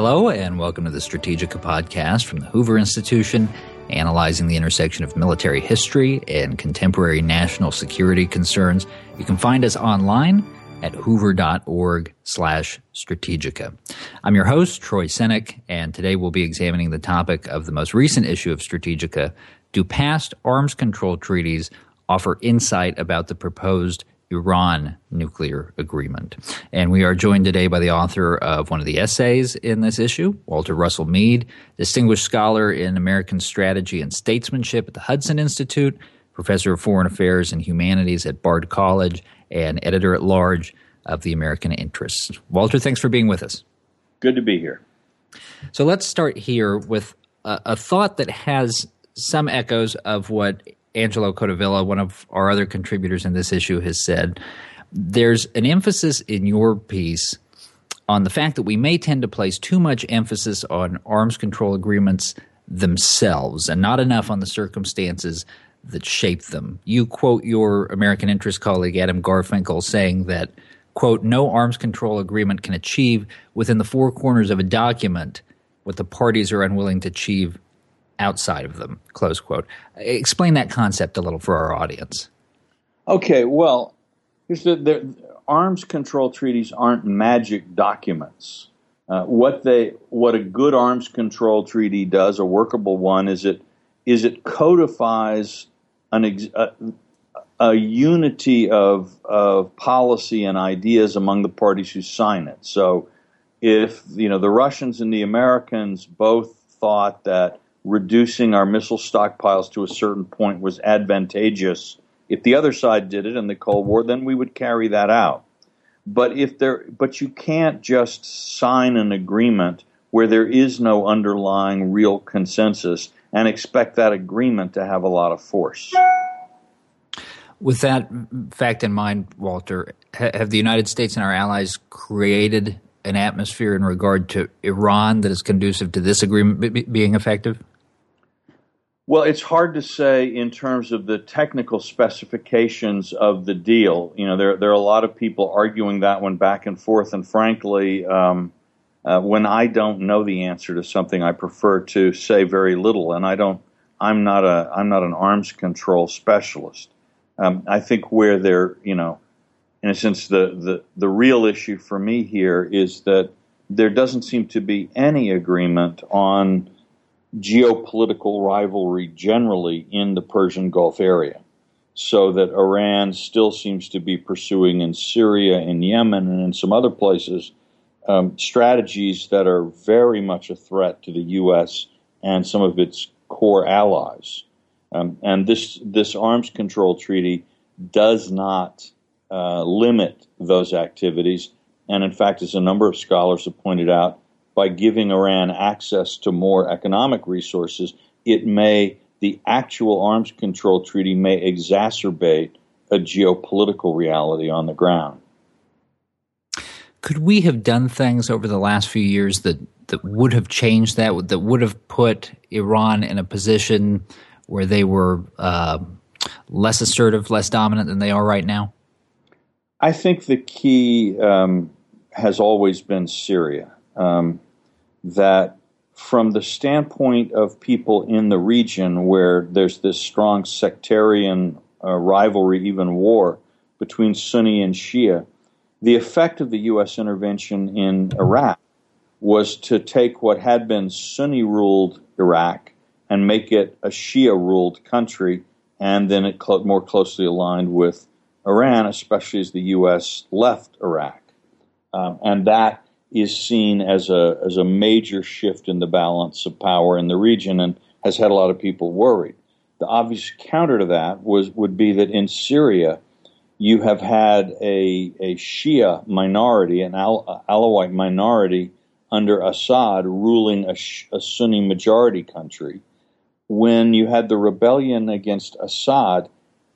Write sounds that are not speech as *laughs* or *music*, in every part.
Hello, and welcome to the Strategika podcast from the Hoover Institution, analyzing the intersection of military history and contemporary national security concerns. You can find us online at hoover.org slash strategika. I'm your host, Troy Senik, and today we'll be examining the topic of the most recent issue of Strategika. Do past arms control treaties offer insight about the proposed Iran nuclear agreement. And we are joined today by the author of one of the essays in this issue, Walter Russell Mead, distinguished scholar in American strategy and statesmanship at the Hudson Institute, professor of foreign affairs and humanities at Bard College, and editor at large of the American Interest. Walter, thanks for being with us. Good to be here. So let's start here with a, a thought that has some echoes of what Angelo Codevilla, one of our other contributors in this issue, has said. There's an emphasis in your piece on the fact that we may tend to place too much emphasis on arms control agreements themselves and not enough on the circumstances that shape them. You quote your American interest colleague Adam Garfinkel saying that, quote, no arms control agreement can achieve within the four corners of a document what the parties are unwilling to achieve outside of them, close quote. Explain that concept a little for our audience. Okay, well, the, arms control treaties aren't magic documents. Uh, what they, what a good arms control treaty does, a workable one, is it is it codifies an ex, a, a unity of of policy and ideas among the parties who sign it. So, if you know the Russians and the Americans both thought that reducing our missile stockpiles to a certain point was advantageous. If the other side did it in the Cold War, then we would carry that out. But if there, but you can't just sign an agreement where there is no underlying real consensus and expect that agreement to have a lot of force. With that fact in mind, Walter, have the United States and our allies created an atmosphere in regard to Iran that is conducive to this agreement being effective? Well, it's hard to say in terms of the technical specifications of the deal. You know, there there are a lot of people arguing that one back and forth, and frankly, um, uh, when I don't know the answer to something, I prefer to say very little. And I don't. I'm not a. I'm not an arms control specialist. Um, I think where there, you know, in a sense, the, the the real issue for me here is that there doesn't seem to be any agreement on geopolitical rivalry generally in the Persian Gulf area. So that Iran still seems to be pursuing in Syria, in Yemen, and in some other places um, strategies that are very much a threat to the U.S. and some of its core allies. Um, and this this arms control treaty does not uh, limit those activities. And in fact, as a number of scholars have pointed out, by giving Iran access to more economic resources, it may, the actual arms control treaty may exacerbate a geopolitical reality on the ground. Could we have done things over the last few years that, that would have changed that, that would have put Iran in a position where they were uh, less assertive, less dominant than they are right now? I think the key um, has always been Syria. Um, that from the standpoint of people in the region where there's this strong sectarian uh, rivalry, even war between Sunni and Shia, the effect of the U.S. intervention in Iraq was to take what had been Sunni ruled Iraq and make it a Shia ruled country, and then it cl- more closely aligned with Iran, especially as the U.S. left Iraq. Um, and that is seen as a as a major shift in the balance of power in the region and has had a lot of people worried. The obvious counter to that was would be that in Syria you have had a a Shia minority, an Al- Alawite minority under Assad ruling a, a Sunni majority country. When you had the rebellion against Assad,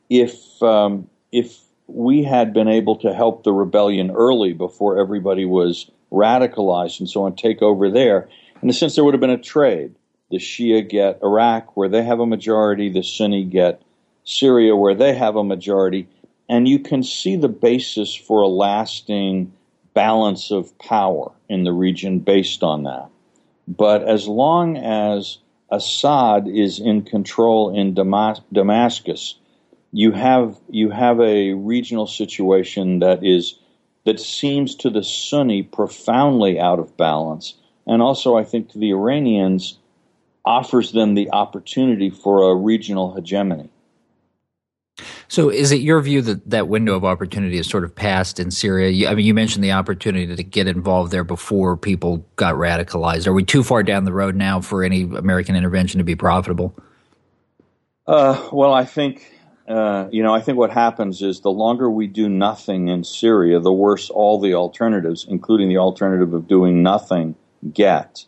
if um, if we had been able to help the rebellion early before everybody was radicalized and so on take over there. In a sense, there would have been a trade. The Shia get Iraq, where they have a majority, the Sunni get Syria, where they have a majority. And you can see the basis for a lasting balance of power in the region based on that. But as long as Assad is in control in Damas- Damascus, you have you have a regional situation that is that seems to the Sunni profoundly out of balance, and also I think to the Iranians offers them the opportunity for a regional hegemony. So, is it your view that that window of opportunity is sort of passed in Syria? You, I mean, you mentioned the opportunity to get involved there before people got radicalized. Are we too far down the road now for any American intervention to be profitable? Uh, well, I think uh, you know. I think what happens is the longer we do nothing in Syria, the worse all the alternatives, including the alternative of doing nothing, get.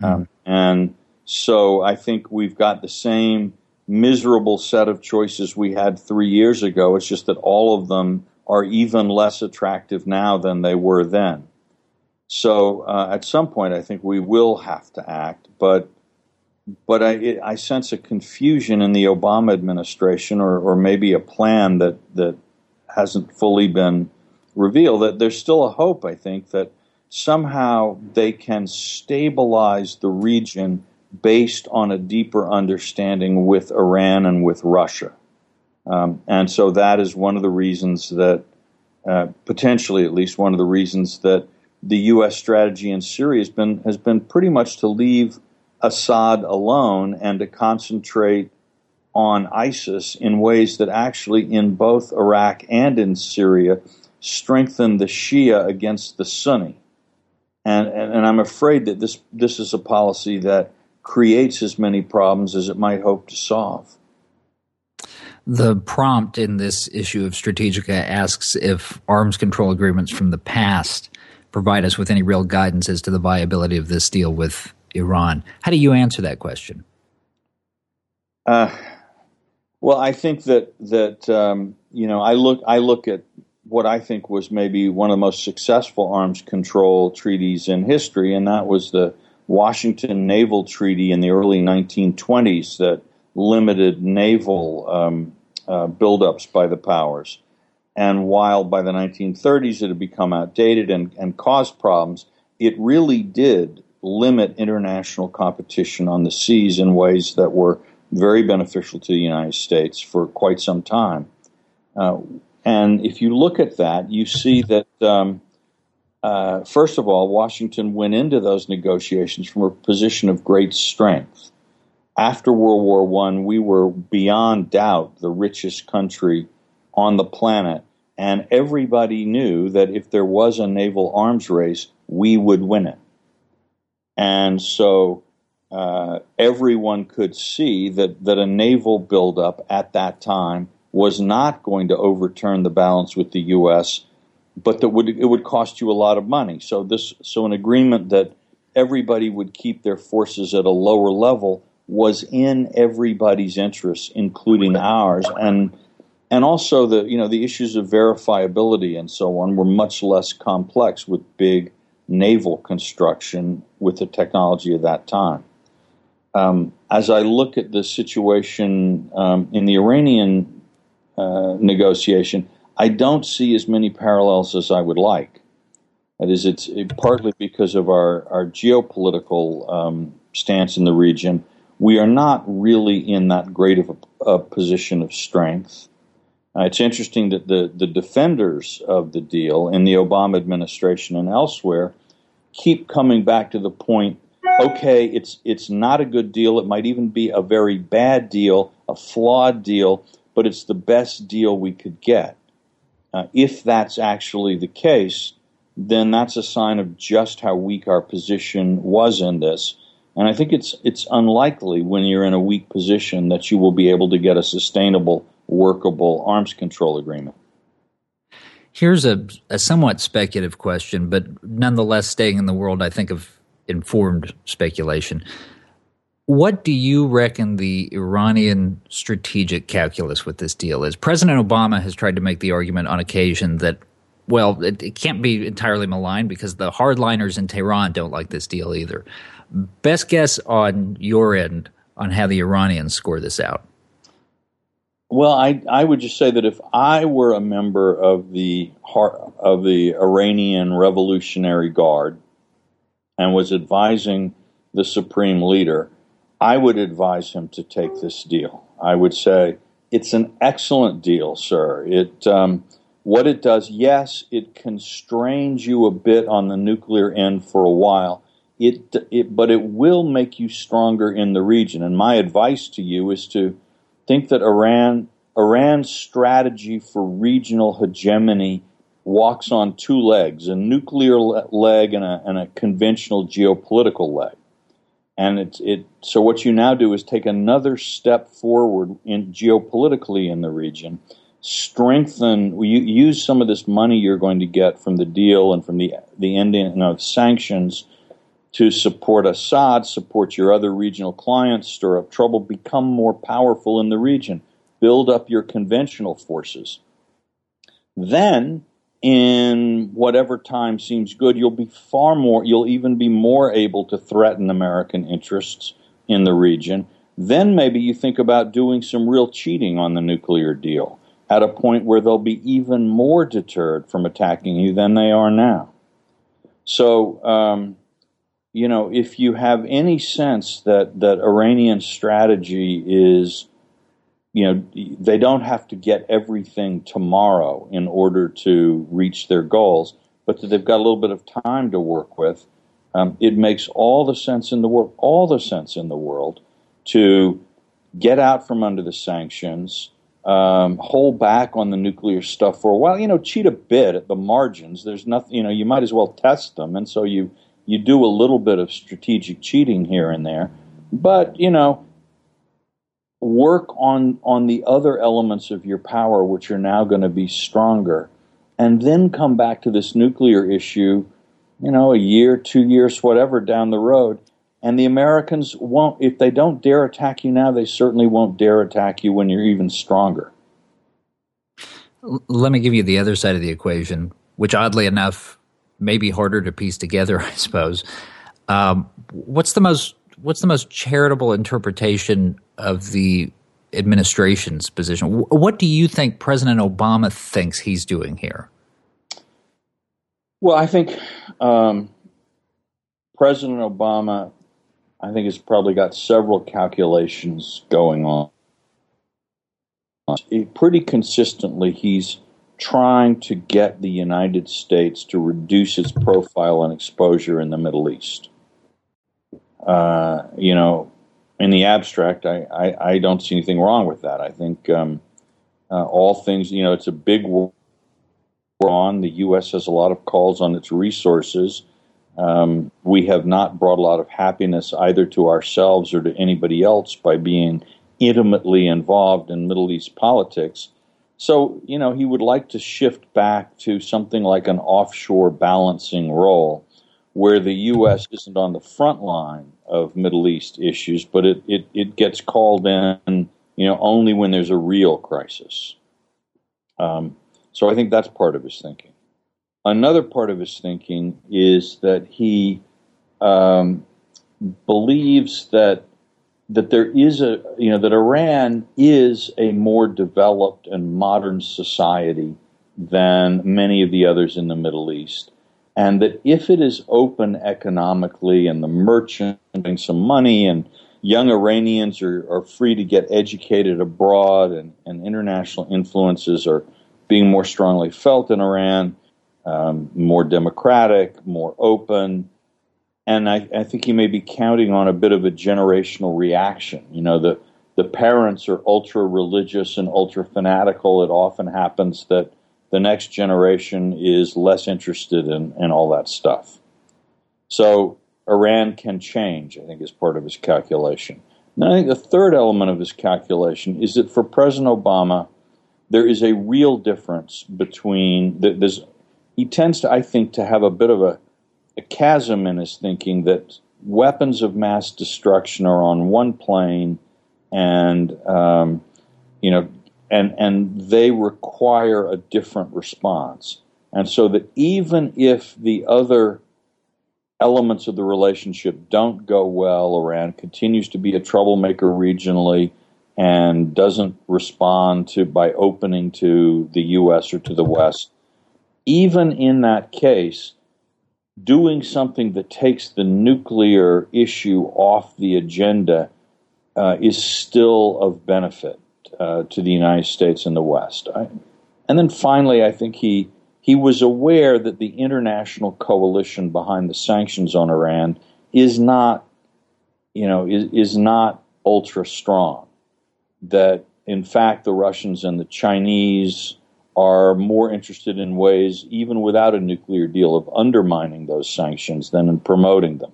Mm-hmm. Um, and so, I think we've got the same miserable set of choices we had three years ago. It's just that all of them are even less attractive now than they were then. So uh, at some point, I think we will have to act, but but I, it, I sense a confusion in the Obama administration, or, or maybe a plan that that hasn't fully been revealed. That there's still a hope, I think, that somehow they can stabilize the region based on a deeper understanding with Iran and with Russia. Um, and so that is one of the reasons that, uh, potentially at least one of the reasons that the U.S. strategy in Syria has been, has been pretty much to leave Assad alone and to concentrate on ISIS in ways that actually, in both Iraq and in Syria, strengthen the Shia against the Sunni. And, and, and I'm afraid that this, this is a policy that creates as many problems as it might hope to solve. The prompt in this issue of Strategika asks if arms control agreements from the past provide us with any real guidance as to the viability of this deal with Iran. How do you answer that question? Uh, well, I think that that um, you know I look I look at what I think was maybe one of the most successful arms control treaties in history, and that was the Washington Naval Treaty in the early 1920s that limited naval um, uh, buildups by the powers. And while by the 1930s it had become outdated and, and caused problems, it really did limit international competition on the seas in ways that were very beneficial to the United States for quite some time. Uh, and if you look at that, you see that um, uh, first of all, Washington went into those negotiations from a position of great strength. After World War I, we were beyond doubt the richest country on the planet, and everybody knew that if there was a naval arms race, we would win it. And so uh, everyone could see that, that a naval buildup at that time was not going to overturn the balance with the U.S but that would it would cost you a lot of money. So this so an agreement that everybody would keep their forces at a lower level was in everybody's interest, including ours, and and also the you know the issues of verifiability and so on were much less complex with big naval construction with the technology of that time. Um, as I look at the situation um, in the Iranian uh, negotiation, I don't see as many parallels as I would like. That is, it's it, partly because of our, our geopolitical um, stance in the region. We are not really in that great of a, a position of strength. Uh, it's interesting that the, the defenders of the deal in the Obama administration and elsewhere keep coming back to the point okay, it's, it's not a good deal. It might even be a very bad deal, a flawed deal, but it's the best deal we could get. Uh, if that's actually the case, then that's a sign of just how weak our position was in this. And I think it's it's unlikely when you're in a weak position that you will be able to get a sustainable, workable arms control agreement. Here's a, a somewhat speculative question, but nonetheless staying in the world, I think, of informed speculation. What do you reckon the Iranian strategic calculus with this deal is? President Obama has tried to make the argument on occasion that, well, it, it can't be entirely maligned because the hardliners in Tehran don't like this deal either. Best guess on your end on how the Iranians score this out? Well, I I would just say that if I were a member of the of the Iranian Revolutionary Guard and was advising the supreme leader, I would advise him to take this deal. I would say it's an excellent deal, sir. It um, what it does, yes, it constrains you a bit on the nuclear end for a while. It, it, but it will make you stronger in the region. And my advice to you is to think that Iran, Iran's strategy for regional hegemony walks on two legs: a nuclear leg and a, and a conventional geopolitical leg. And it, it, so what you now do is take another step forward in geopolitically in the region strengthen, you use some of this money you're going to get from the deal and from the, the ending of sanctions to support Assad, support your other regional clients, stir up trouble, become more powerful in the region, build up your conventional forces. Then, in whatever time seems good, you'll be far more, you'll even be more able to threaten American interests in the region. Then maybe you think about doing some real cheating on the nuclear deal at a point where they'll be even more deterred from attacking you than they are now. So, um, you know, if you have any sense that, that Iranian strategy is, you know, they don't have to get everything tomorrow in order to reach their goals, but that they've got a little bit of time to work with, um, it makes all the sense in the world, all the sense in the world to get out from under the sanctions, um, hold back on the nuclear stuff for a while. You know, cheat a bit at the margins. There's nothing. You know, you might as well test them, and so you you do a little bit of strategic cheating here and there. But you know, work on on the other elements of your power, which are now going to be stronger, and then come back to this nuclear issue. You know, a year, two years, whatever down the road, and the Americans won't, if they don't dare attack you now, they certainly won't dare attack you when you're even stronger. Let me give you the other side of the equation, which oddly enough may be harder to piece together, *laughs* I suppose. Um, what's the most what's the most charitable interpretation of the administration's position? What do you think President Obama thinks he's doing here? Well, I think um, President Obama I think it's probably got several calculations going on. pretty consistently, he's trying to get the United States to reduce its profile and exposure in the Middle East. Uh, you know, in the abstract, I, I, I, don't see anything wrong with that. I think um, uh, all things, you know, it's a big war on. The U.S. has a lot of calls on its resources um, we have not brought a lot of happiness either to ourselves or to anybody else by being intimately involved in Middle East politics. So, you know, he would like to shift back to something like an offshore balancing role where the U.S. isn't on the front line of Middle East issues, but it, it, it gets called in, you know, only when there's a real crisis. Um, so I think that's part of his thinking. Another part of his thinking is that he um, believes that that there is a you know that Iran is a more developed and modern society than many of the others in the Middle East, and that if it is open economically and the merchant having some money and young Iranians are, are free to get educated abroad and, and international influences are being more strongly felt in Iran, um, more democratic, more open. And I, I, think he may be counting on a bit of a generational reaction. You know, the, the parents are ultra religious and ultra fanatical. It often happens that the next generation is less interested in, in all that stuff. So Iran can change, I think, is part of his calculation. And I think the third element of his calculation is that for President Obama, there is a real difference between there's he tends to, I think, to have a bit of a, a chasm in his thinking that weapons of mass destruction are on one plane, and um, you know, and and they require a different response, and so that even if the other elements of the relationship don't go well, Iran continues to be a troublemaker regionally. and doesn't respond to by opening to the U.S. or to the West, even in that case, doing something that takes the nuclear issue off the agenda uh, is still of benefit uh, to the United States and the West. I, and then finally, I think he he was aware that the international coalition behind the sanctions on Iran is not, you know, is, is not ultra strong. That in fact the Russians and the Chinese are more interested in ways, even without a nuclear deal, of undermining those sanctions than in promoting them.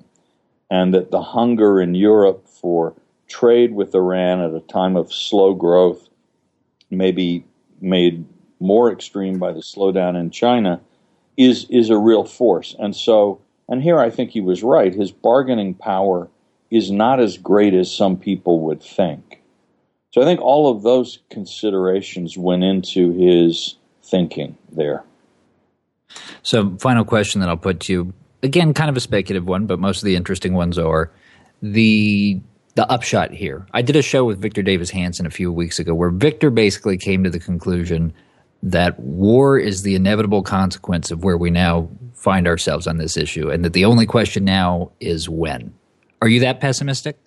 And that the hunger in Europe for trade with Iran at a time of slow growth, maybe made more extreme by the slowdown in China, is, is a real force. And so, and here I think he was right, his bargaining power is not as great as some people would think. So I think all of those considerations went into his thinking there. So, final question that I'll put to you again, kind of a speculative one, but most of the interesting ones are the the upshot here. I did a show with Victor Davis Hanson a few weeks ago where Victor basically came to the conclusion that war is the inevitable consequence of where we now find ourselves on this issue, and that the only question now is when. Are you that pessimistic?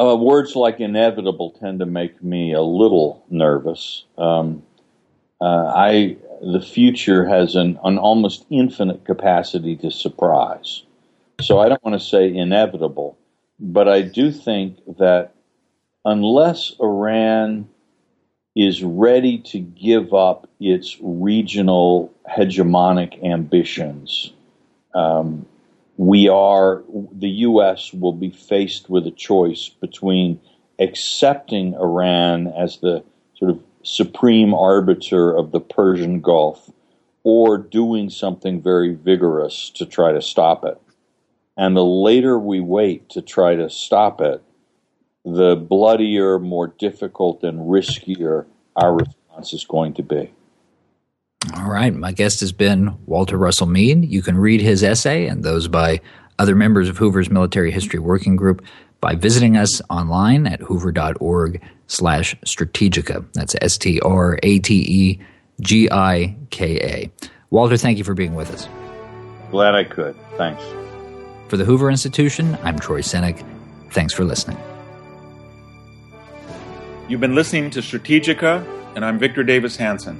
Uh, words like inevitable tend to make me a little nervous. Um, uh, I the future has an, an almost infinite capacity to surprise. So I don't want to say inevitable, but I do think that unless Iran is ready to give up its regional hegemonic ambitions, um, we are, the U.S. will be faced with a choice between accepting Iran as the sort of supreme arbiter of the Persian Gulf or doing something very vigorous to try to stop it. And the later we wait to try to stop it, the bloodier, more difficult, and riskier our response is going to be. All right. My guest has been Walter Russell Mead. You can read his essay and those by other members of Hoover's Military History Working Group by visiting us online at hoover.org slash strategika. That's S T R A T E G I K A. Walter, thank you for being with us. Glad I could. Thanks. For the Hoover Institution, I'm Troy Senik. Thanks for listening. You've been listening to Strategika, and I'm Victor Davis Hanson.